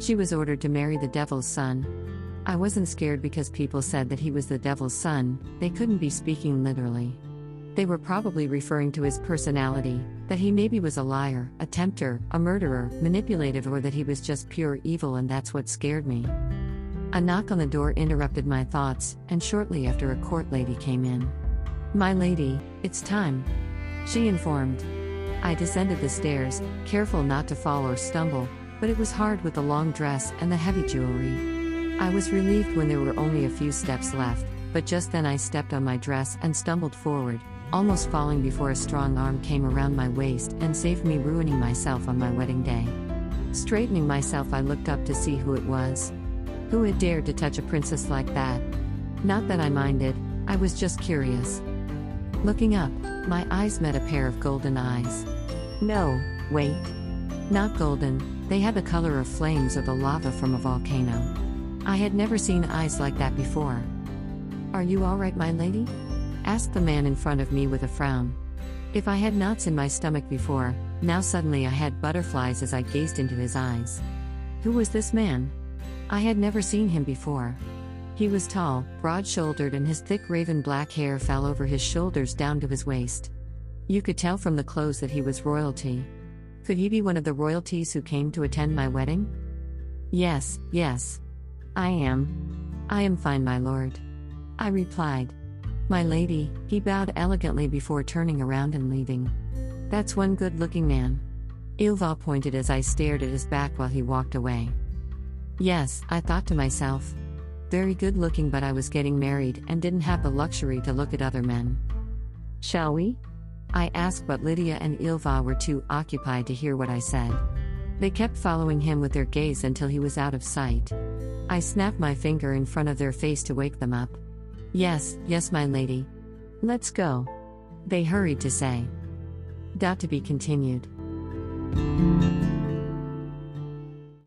She was ordered to marry the devil's son. I wasn't scared because people said that he was the devil's son, they couldn't be speaking literally. They were probably referring to his personality, that he maybe was a liar, a tempter, a murderer, manipulative, or that he was just pure evil, and that's what scared me. A knock on the door interrupted my thoughts, and shortly after, a court lady came in. My lady, it's time. She informed. I descended the stairs, careful not to fall or stumble, but it was hard with the long dress and the heavy jewelry. I was relieved when there were only a few steps left, but just then I stepped on my dress and stumbled forward, almost falling before a strong arm came around my waist and saved me ruining myself on my wedding day. Straightening myself, I looked up to see who it was. Who had dared to touch a princess like that? Not that I minded, I was just curious. Looking up, my eyes met a pair of golden eyes. No, wait. Not golden, they had the color of flames or the lava from a volcano. I had never seen eyes like that before. Are you alright, my lady? asked the man in front of me with a frown. If I had knots in my stomach before, now suddenly I had butterflies as I gazed into his eyes. Who was this man? I had never seen him before. He was tall, broad shouldered, and his thick raven black hair fell over his shoulders down to his waist. You could tell from the clothes that he was royalty. Could he be one of the royalties who came to attend my wedding? Yes, yes. I am. I am fine, my lord. I replied. My lady, he bowed elegantly before turning around and leaving. That's one good looking man. Ilva pointed as I stared at his back while he walked away. Yes, I thought to myself. Very good looking, but I was getting married and didn't have the luxury to look at other men. Shall we? I asked, but Lydia and Ilva were too occupied to hear what I said. They kept following him with their gaze until he was out of sight. I snapped my finger in front of their face to wake them up. Yes, yes, my lady. Let's go. They hurried to say. Dot to be continued.